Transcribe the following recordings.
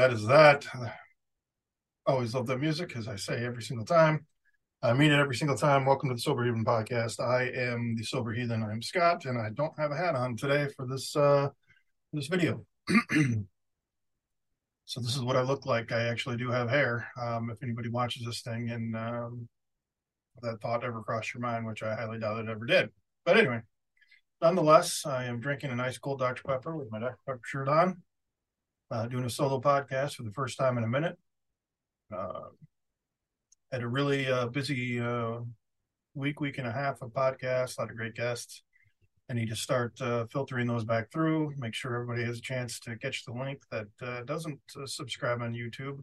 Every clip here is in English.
that is that. Always love that music, as I say every single time. I mean it every single time. Welcome to the Sober Heathen podcast. I am the Sober Heathen. I'm Scott, and I don't have a hat on today for this uh this video. so this is what I look like. I actually do have hair. Um, if anybody watches this thing and um, that thought ever crossed your mind, which I highly doubt it ever did. But anyway, nonetheless, I am drinking a nice cold Dr. Pepper with my Dr. Pepper shirt on uh, doing a solo podcast for the first time in a minute. Uh, had a really uh, busy uh, week, week and a half of podcasts, a lot of great guests. I need to start uh, filtering those back through, make sure everybody has a chance to catch the link that uh, doesn't subscribe on YouTube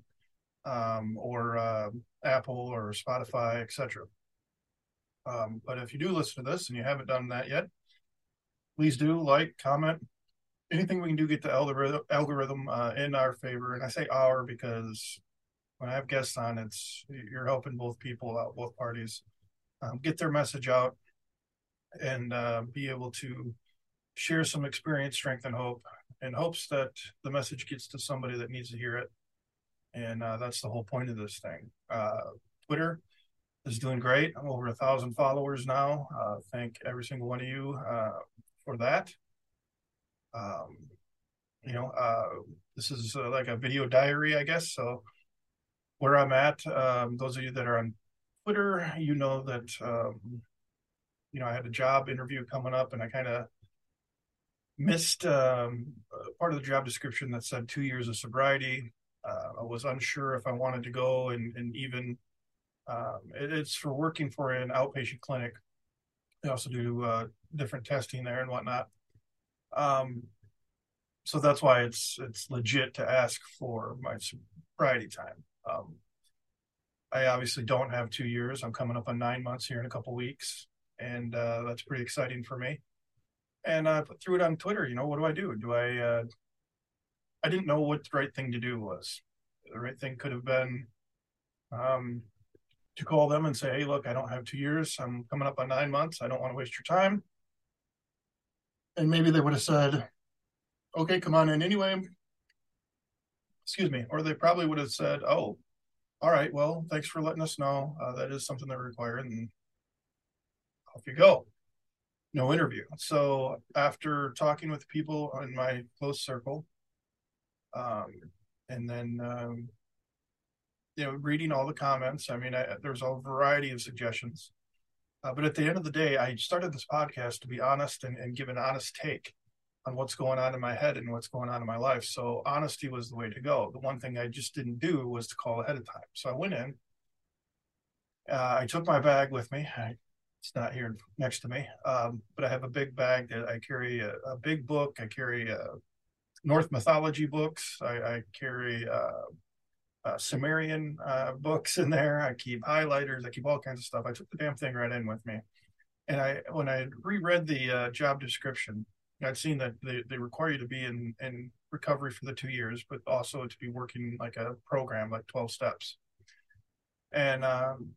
um, or Apple or Spotify, etc. Um, but if you do listen to this and you haven't done that yet, please do like, comment, anything we can do get the algorithm algorithm uh, in our favor, and I say our because when I have guests on, it's you're helping both people out, both parties, um, get their message out, and uh, be able to share some experience, strength, and hope, in hopes that the message gets to somebody that needs to hear it. And uh, that's the whole point of this thing. Uh, Twitter is doing great. I'm over a thousand followers now. Uh, thank every single one of you uh, for that. Um, you know, uh, this is uh, like a video diary, I guess. So where I'm at, um, those of you that are on Twitter, you know that um, you know I had a job interview coming up, and I kind of missed um, part of the job description that said two years of sobriety. Uh, I was unsure if I wanted to go, and, and even um, it, it's for working for an outpatient clinic. They also do uh, different testing there and whatnot. Um, so that's why it's it's legit to ask for my sobriety time. Um, I obviously don't have two years. I'm coming up on nine months here in a couple weeks, and uh, that's pretty exciting for me. And I threw it on Twitter. You know, what do I do? Do I? Uh, I didn't know what the right thing to do was. The right thing could have been um, to call them and say, "Hey, look, I don't have two years. I'm coming up on nine months. I don't want to waste your time." and maybe they would have said, okay, come on in anyway. Excuse me. Or they probably would have said, oh, all right, well, thanks for letting us know. Uh, that is something that we require. And off you go. No interview. So after talking with people in my close circle, um, and then, um, you know, reading all the comments, I mean, I, there's a variety of suggestions. Uh, but at the end of the day, I started this podcast to be honest and, and give an honest take on what's going on in my head and what's going on in my life. So honesty was the way to go. The one thing I just didn't do was to call ahead of time. So I went in. Uh, I took my bag with me. I, it's not here next to me, um, but I have a big bag that I carry a, a big book. I carry uh, Norse mythology books. I, I carry uh, uh, Sumerian uh, books in there. I keep highlighters. I keep all kinds of stuff. I took the damn thing right in with me. And I, when I reread the uh, job description, I'd seen that they, they require you to be in, in recovery for the two years, but also to be working like a program, like 12 steps. And um,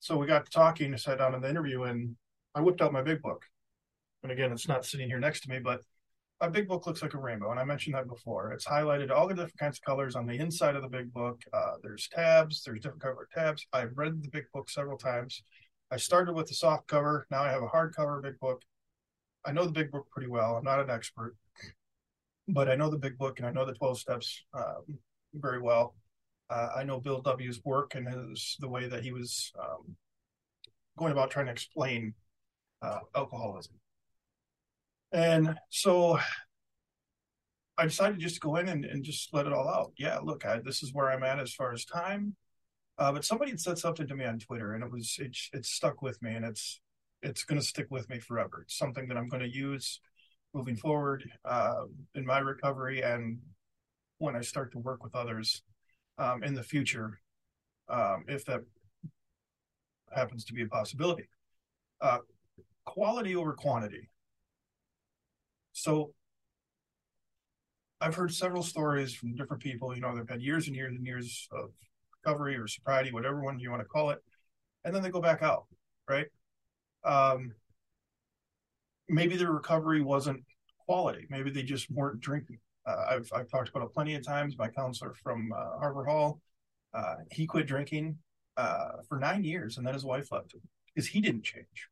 so we got talking, I sat down in the interview, and I whipped out my big book. And again, it's not sitting here next to me, but my big book looks like a rainbow, and I mentioned that before. It's highlighted all the different kinds of colors on the inside of the big book. Uh, there's tabs, there's different cover tabs. I've read the big book several times. I started with the soft cover. Now I have a hardcover big book. I know the big book pretty well. I'm not an expert, but I know the big book and I know the 12 steps um, very well. Uh, I know Bill W.'s work and his the way that he was um, going about trying to explain uh, alcoholism. And so I decided just to go in and, and just let it all out. Yeah, look, I, this is where I'm at as far as time. Uh, but somebody had said something to me on Twitter, and it was it, it stuck with me, and it's it's going to stick with me forever. It's something that I'm going to use moving forward uh, in my recovery, and when I start to work with others um, in the future, um, if that happens to be a possibility. Uh, quality over quantity. So I've heard several stories from different people. You know, they've had years and years and years of recovery or sobriety, whatever one you want to call it, and then they go back out, right? Um, maybe their recovery wasn't quality. Maybe they just weren't drinking. Uh, I've I've talked about it plenty of times. My counselor from uh, Harbor Hall, uh, he quit drinking uh, for nine years, and then his wife left him because he didn't change.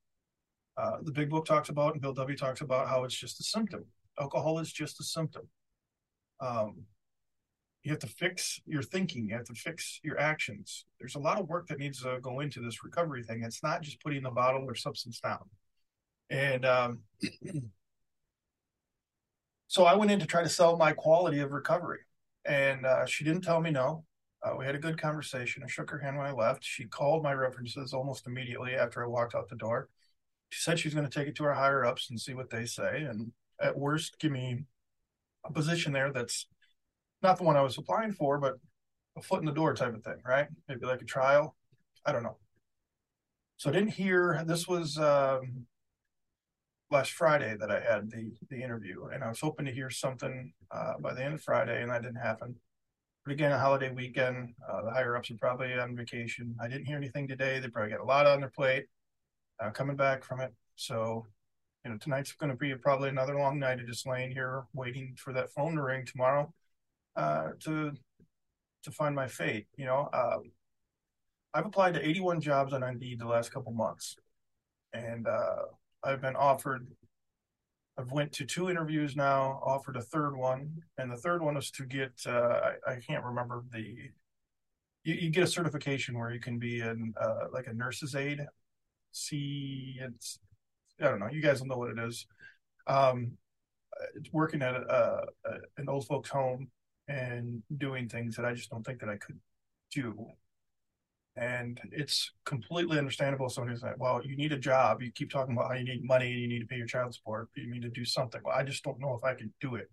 Uh, the big book talks about, and Bill W talks about how it's just a symptom. Alcohol is just a symptom. Um, you have to fix your thinking. You have to fix your actions. There's a lot of work that needs to go into this recovery thing. It's not just putting the bottle or substance down. And um, so I went in to try to sell my quality of recovery, and uh, she didn't tell me no. Uh, we had a good conversation. I shook her hand when I left. She called my references almost immediately after I walked out the door. She said she's going to take it to her higher ups and see what they say, and at worst, give me a position there that's not the one I was applying for, but a foot in the door type of thing, right? Maybe like a trial. I don't know. So I didn't hear. This was um, last Friday that I had the the interview, and I was hoping to hear something uh, by the end of Friday, and that didn't happen. But again, a holiday weekend, uh, the higher ups are probably on vacation. I didn't hear anything today. They probably got a lot on their plate uh, coming back from it. So, you know, tonight's going to be probably another long night of just laying here waiting for that phone to ring tomorrow uh, to to find my fate. You know, um, I've applied to 81 jobs on Indeed the last couple months, and uh, I've been offered. I've went to two interviews now, offered a third one, and the third one is to get. Uh, I, I, can't remember the. You, you, get a certification where you can be in uh, like a nurse's aide. See, it's I don't know. You guys will know what it is. Um, it's working at a, a, an old folks home and doing things that I just don't think that I could do. And it's completely understandable. Somebody's like, well, you need a job. You keep talking about how you need money and you need to pay your child support. You need to do something. Well, I just don't know if I can do it.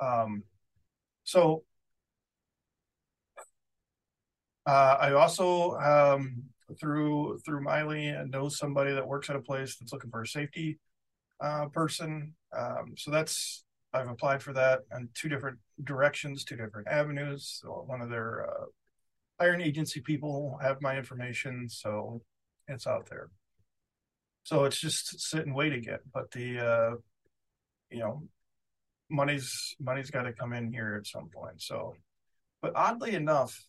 Um, so uh, I also, um, through through Miley, and know somebody that works at a place that's looking for a safety uh, person. Um, so that's I've applied for that in two different directions, two different avenues. One of their uh, hiring agency people have my information, so it's out there. So it's just sit and wait again. But the uh, you know money's money's got to come in here at some point. So, but oddly enough,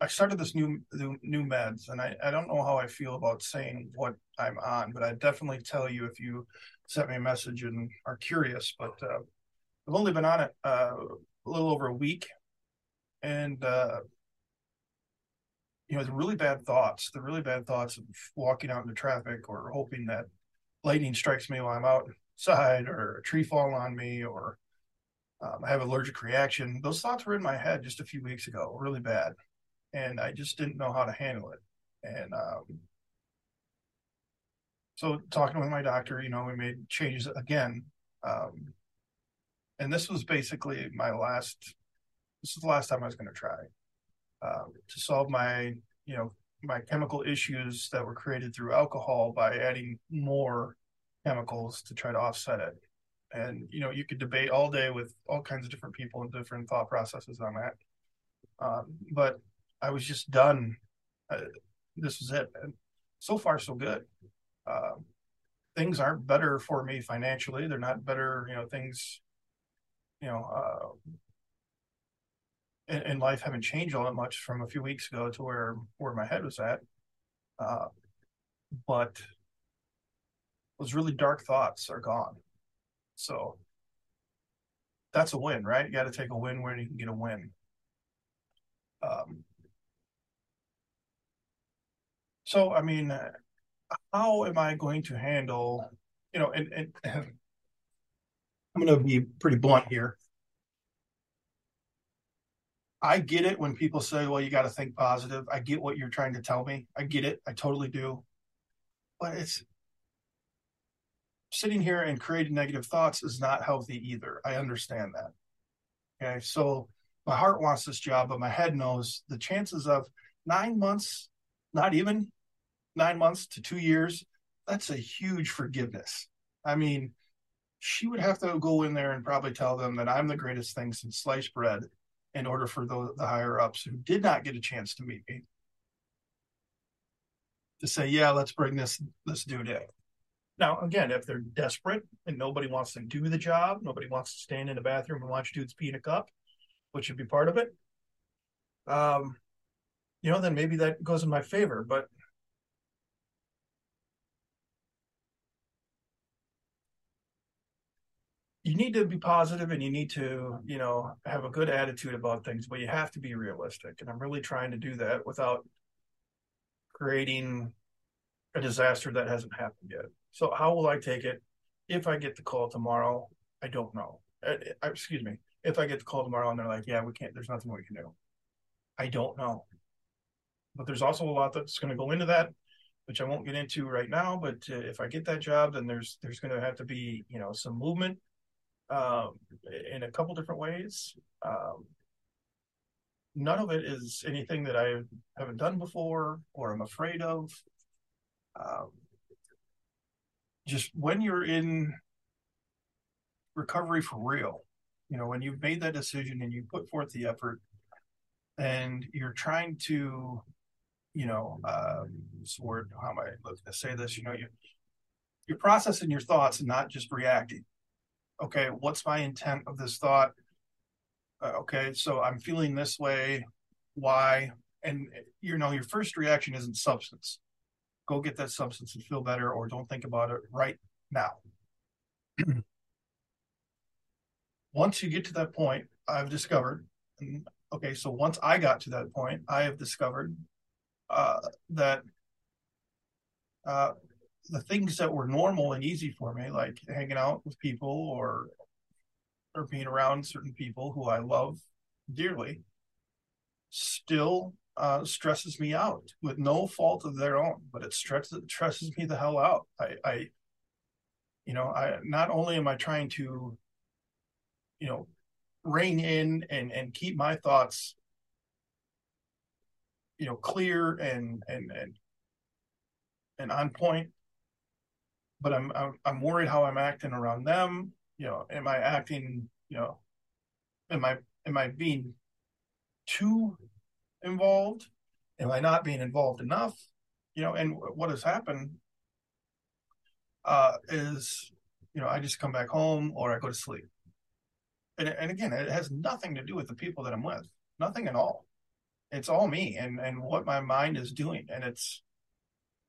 I started this new new meds, and I, I don't know how I feel about saying what I'm on, but I definitely tell you if you sent me a message and are curious. But uh, I've only been on it uh, a little over a week, and uh, you know the really bad thoughts, the really bad thoughts of walking out into traffic or hoping that lightning strikes me while I'm outside, or a tree fall on me, or um, I have allergic reaction. Those thoughts were in my head just a few weeks ago, really bad, and I just didn't know how to handle it. And um, so talking with my doctor, you know, we made changes again. Um, and this was basically my last, this is the last time I was going to try um, to solve my, you know, my chemical issues that were created through alcohol by adding more chemicals to try to offset it. And, you know, you could debate all day with all kinds of different people and different thought processes on that. Um, but I was just done. This was it. So far, so good uh, things aren't better for me financially. They're not better, you know, things, you know, uh, in, in, life haven't changed all that much from a few weeks ago to where where my head was at. Uh, but those really dark thoughts are gone. So that's a win, right? You got to take a win when you can get a win. Um, so, I mean, how am I going to handle, you know, and, and I'm going to be pretty blunt here. I get it when people say, well, you got to think positive. I get what you're trying to tell me. I get it. I totally do. But it's sitting here and creating negative thoughts is not healthy either. I understand that. Okay. So my heart wants this job, but my head knows the chances of nine months, not even nine months to two years, that's a huge forgiveness. I mean, she would have to go in there and probably tell them that I'm the greatest thing since sliced bread in order for the, the higher ups who did not get a chance to meet me to say, yeah, let's bring this this dude in. Now, again, if they're desperate and nobody wants to do the job, nobody wants to stand in the bathroom and watch dudes pee in a cup, which should be part of it. Um, you know, then maybe that goes in my favor. But you need to be positive and you need to, you know, have a good attitude about things, but you have to be realistic. And I'm really trying to do that without creating a disaster that hasn't happened yet. So how will I take it if I get the call tomorrow? I don't know. Uh, uh, excuse me. If I get the call tomorrow and they're like, "Yeah, we can't. There's nothing we can do," I don't know. But there's also a lot that's going to go into that, which I won't get into right now. But uh, if I get that job, then there's there's going to have to be you know some movement um, in a couple different ways. Um, none of it is anything that I haven't done before or I'm afraid of. Um, just when you're in recovery for real, you know, when you've made that decision and you put forth the effort and you're trying to, you know, uh, word, how am I looking to say this? You know, you, you're processing your thoughts and not just reacting. Okay, what's my intent of this thought? Uh, okay, so I'm feeling this way. Why? And you know, your first reaction isn't substance go get that substance and feel better or don't think about it right now. once you get to that point, I've discovered, okay, so once I got to that point, I have discovered uh, that uh, the things that were normal and easy for me, like hanging out with people or or being around certain people who I love dearly, still uh, stresses me out with no fault of their own, but it stresses stresses me the hell out. I, I, you know, I not only am I trying to, you know, rein in and and keep my thoughts, you know, clear and and and and on point, but I'm I'm, I'm worried how I'm acting around them. You know, am I acting? You know, am I am I being too involved? Am I not being involved enough? You know, and what has happened uh, is, you know, I just come back home or I go to sleep. And, and again, it has nothing to do with the people that I'm with, nothing at all. It's all me and and what my mind is doing, and it's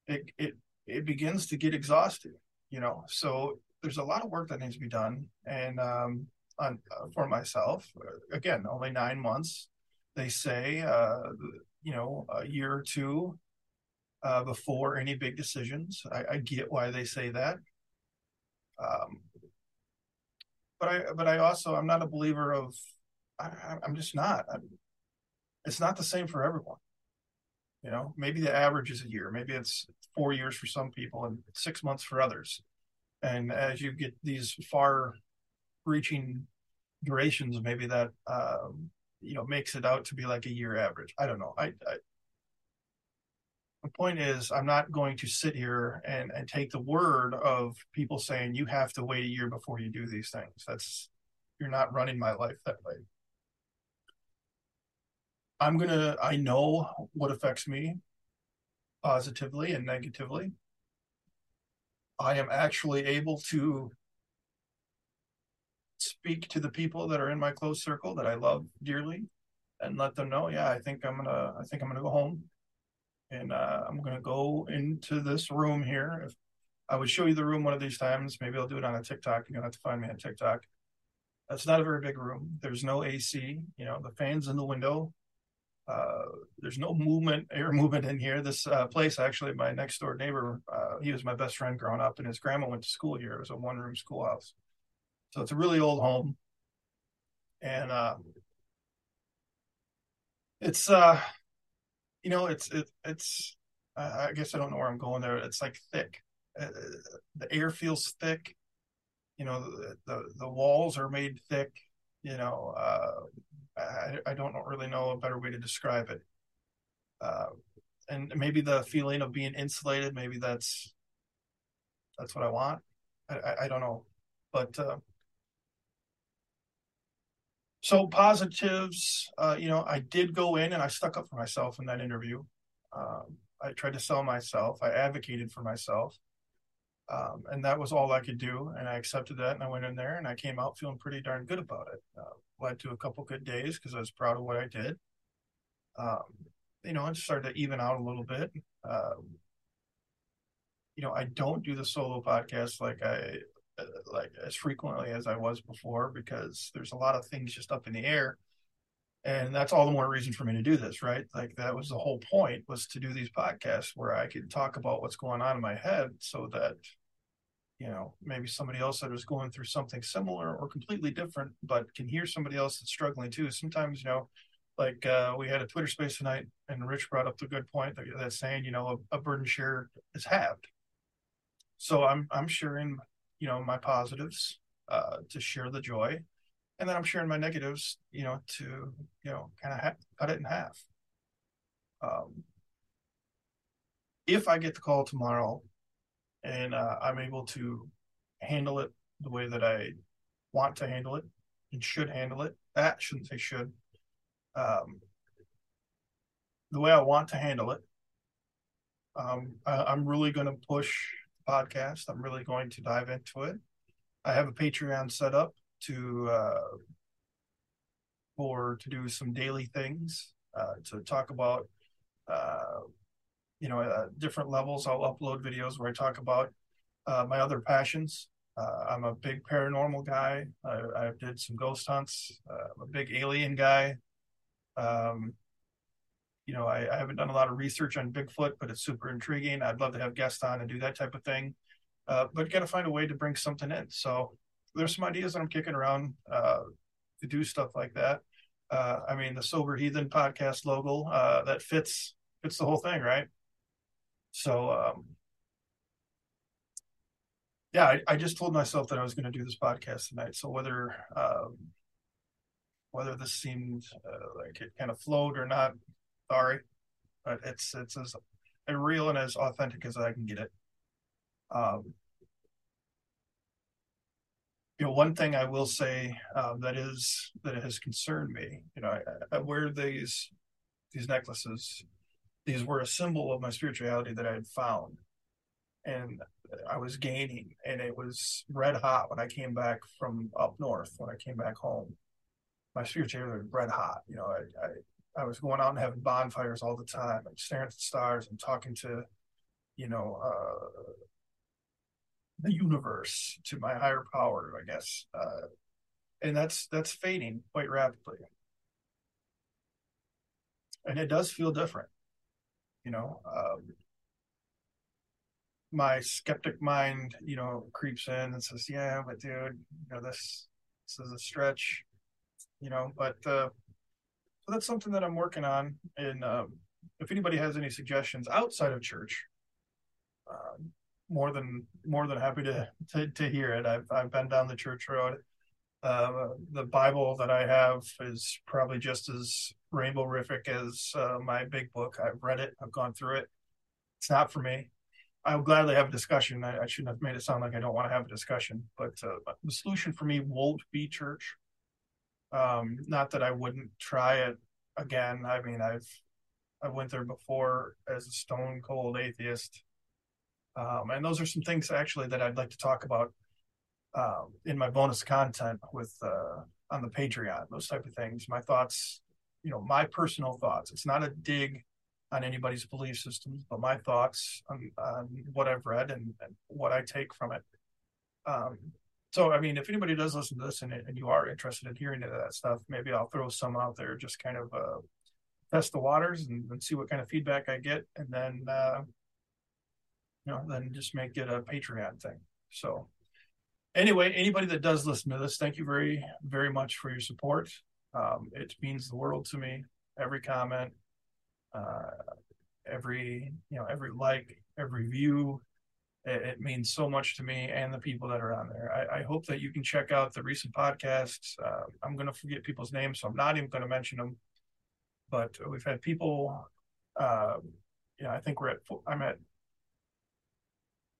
it it it begins to get exhausted, you know. So there's a lot of work that needs to be done, and um, on uh, for myself. Again, only nine months they say, uh, you know, a year or two uh, before any big decisions. I, I, get why they say that. Um, but I, but I also, I'm not a believer of, I, am just not. I'm, it's not the same for everyone. You know, maybe the average is a year, maybe it's four years for some people and six months for others. And as you get these far reaching durations, maybe that um, you know makes it out to be like a year average. I don't know. I, I the point is I'm not going to sit here and, and take the word of people saying you have to wait a year before you do these things. That's you're not running my life that way. I'm gonna I know what affects me positively and negatively. I am actually able to speak to the people that are in my close circle that I love dearly and let them know, yeah, I think I'm gonna I think I'm gonna go home and uh, I'm gonna go into this room here. If I would show you the room one of these times, maybe I'll do it on a TikTok. You're gonna have to find me on TikTok. That's not a very big room. There's no AC. You know, the fans in the window. Uh, there's no movement, air movement in here. This uh, place, actually, my next door neighbor, uh, he was my best friend growing up, and his grandma went to school here. It was a one room schoolhouse. So it's a really old home. And uh, it's, uh, you know, it's, it, it's, I guess I don't know where I'm going there. It's like thick. Uh, the air feels thick. You know, the, the, the walls are made thick. You know, uh, I, I don't really know a better way to describe it. Uh, and maybe the feeling of being insulated, maybe that's that's what I want. I, I, I don't know, but uh, so positives, uh, you know, I did go in and I stuck up for myself in that interview. Um, I tried to sell myself. I advocated for myself. Um, and that was all I could do. And I accepted that and I went in there and I came out feeling pretty darn good about it. Uh, led to a couple good days because I was proud of what I did. Um, you know, and started to even out a little bit. Um, you know, I don't do the solo podcast like I uh, like as frequently as I was before because there's a lot of things just up in the air. And that's all the more reason for me to do this, right? Like that was the whole point was to do these podcasts where I could talk about what's going on in my head so that you know, maybe somebody else that is going through something similar or completely different, but can hear somebody else that's struggling too. Sometimes, you know, like uh, we had a Twitter space tonight, and Rich brought up the good point that, that's saying, you know, a, a burden share is halved. So I'm I'm sharing you know my positives uh, to share the joy, and then I'm sharing my negatives, you know, to you know kind of ha- cut it in half. Um, if I get the call tomorrow, and uh, I'm able to handle it the way that I want to handle it and should handle it, that shouldn't say should. Um, the way I want to handle it, um, I, am really going to push the podcast. I'm really going to dive into it. I have a Patreon set up to uh, for to do some daily things uh, to talk about uh, you know uh, different levels. I'll upload videos where I talk about uh, my other passions. Uh, I'm a big paranormal guy. I, I did some ghost hunts. I'm a big alien guy. Um, you know, I, I, haven't done a lot of research on Bigfoot, but it's super intriguing. I'd love to have guests on and do that type of thing. Uh, but got to find a way to bring something in. So there's some ideas that I'm kicking around uh, to do stuff like that. Uh, I mean, the Sober Heathen podcast logo uh, that fits fits the whole thing, right? So, um, yeah, I, I, just told myself that I was going to do this podcast tonight. So whether um, whether this seemed uh, like it kind of flowed or not, sorry, but it's it's as real and as authentic as I can get it. Um, you know, one thing I will say um, that is that has concerned me. You know, I, I, wear these these necklaces. These were a symbol of my spirituality that I had found, and I was gaining, and it was red hot when I came back from up north. When I came back home, my spirituality was red hot. You know, I, I I was going out and having bonfires all the time and staring at the stars and talking to, you know, uh, the universe, to my higher power, I guess. Uh, and that's that's fading quite rapidly. And it does feel different, you know. Um, my skeptic mind, you know, creeps in and says, "Yeah, but dude, you know, this this is a stretch, you know." But uh, so that's something that I'm working on. And um, if anybody has any suggestions outside of church, uh, more than more than happy to, to, to hear it. I've I've been down the church road. Uh, the Bible that I have is probably just as rainbow-rific as uh, my big book. I've read it. I've gone through it. It's not for me. I would gladly have a discussion. I, I, shouldn't have made it sound like I don't want to have a discussion, but uh, the solution for me won't be church. Um, not that I wouldn't try it again. I mean, I've I went there before as a stone cold atheist, um, and those are some things actually that I'd like to talk about um, in my bonus content with uh, on the Patreon. Those type of things. My thoughts, you know, my personal thoughts. It's not a dig on anybody's belief systems, but my thoughts on, on what I've read and, and, what I take from it. Um, so, I mean, if anybody does listen to this and, and you are interested in hearing any of that stuff, maybe I'll throw some out there, just kind of uh, test the waters and, and, see what kind of feedback I get, and then uh, you know, then just make it a Patreon thing. So, anyway, anybody that does listen to this, thank you very, very much for your support. Um, it means the world to me. Every comment, uh, every you know, every like, every view, it, it, means so much to me and the people that are on there. I, I hope that you can check out the recent podcasts. Uh, I'm going to forget people's names, so I'm not even going to mention them. But we've had people. Uh, know, I think we're at. I'm at.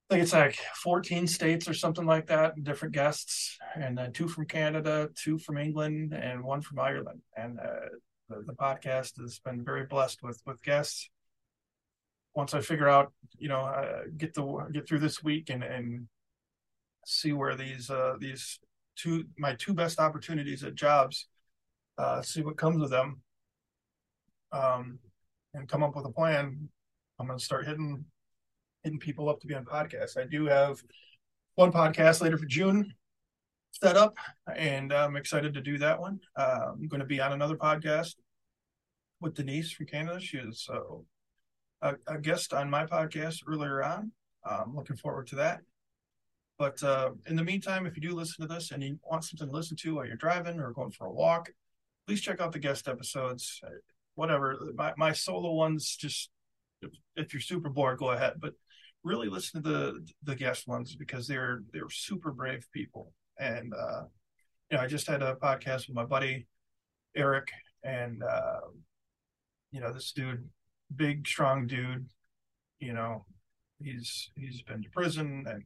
Think it's like 14 states or something like that, different guests, and then two from Canada, two from England, and one from Ireland. And uh, the, the podcast has been very blessed with with guests once I figure out, you know, uh, get the get through this week and and see where these uh, these two my two best opportunities at jobs, uh, see what comes of them, um, and come up with a plan. I'm going to start hitting hitting people up to be on podcasts. I do have one podcast later for June set up, and I'm excited to do that one. Uh, I'm going to be on another podcast with Denise from Canada. She is uh, a, guest on my podcast earlier on. I'm looking forward to that. But uh, in the meantime, if you do listen to this and you want something to listen to while you're driving or going for a walk, please check out the guest episodes. Whatever my, my solo ones, just if you're super bored, go ahead. But really listen to the the guest ones because they're they're super brave people. And uh, you know, I just had a podcast with my buddy Eric, and uh, you know, this dude, big, strong dude. You know, he's he's been to prison, and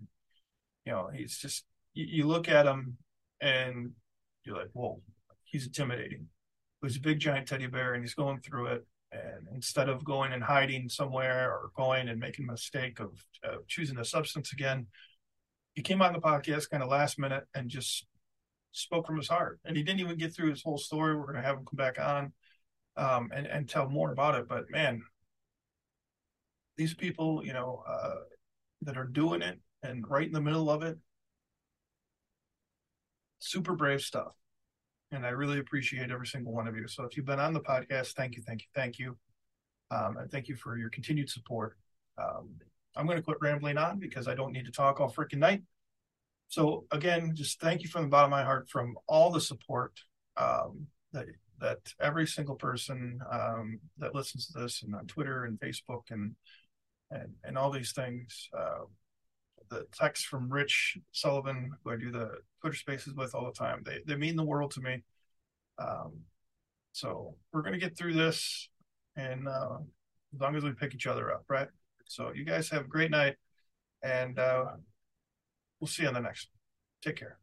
you know, he's just you, you look at him, and you're like, whoa, he's intimidating. He's a big giant teddy bear, and he's going through it. And instead of going and hiding somewhere or going and making a mistake of uh, choosing a substance again, he came on the podcast kind of last minute and just spoke from his heart. And he didn't even get through his whole story. We're going to have him come back on um, and and tell more about it. But man, these people, you know, uh, that are doing it and right in the middle of it, super brave stuff. And I really appreciate every single one of you. So if you've been on the podcast, thank you, thank you, thank you. Um, and thank you for your continued support. Um, I'm going to quit rambling on because I don't need to talk all freaking night. So again, just thank you from the bottom of my heart from all the support um, that that every single person um, that listens to this and on Twitter and Facebook and and and all these things. Uh, the text from Rich Sullivan, who I do the Twitter Spaces with all the time, they they mean the world to me. Um, so we're gonna get through this, and uh, as long as we pick each other up, right? So you guys have a great night, and uh, we'll see you on the next. Take care.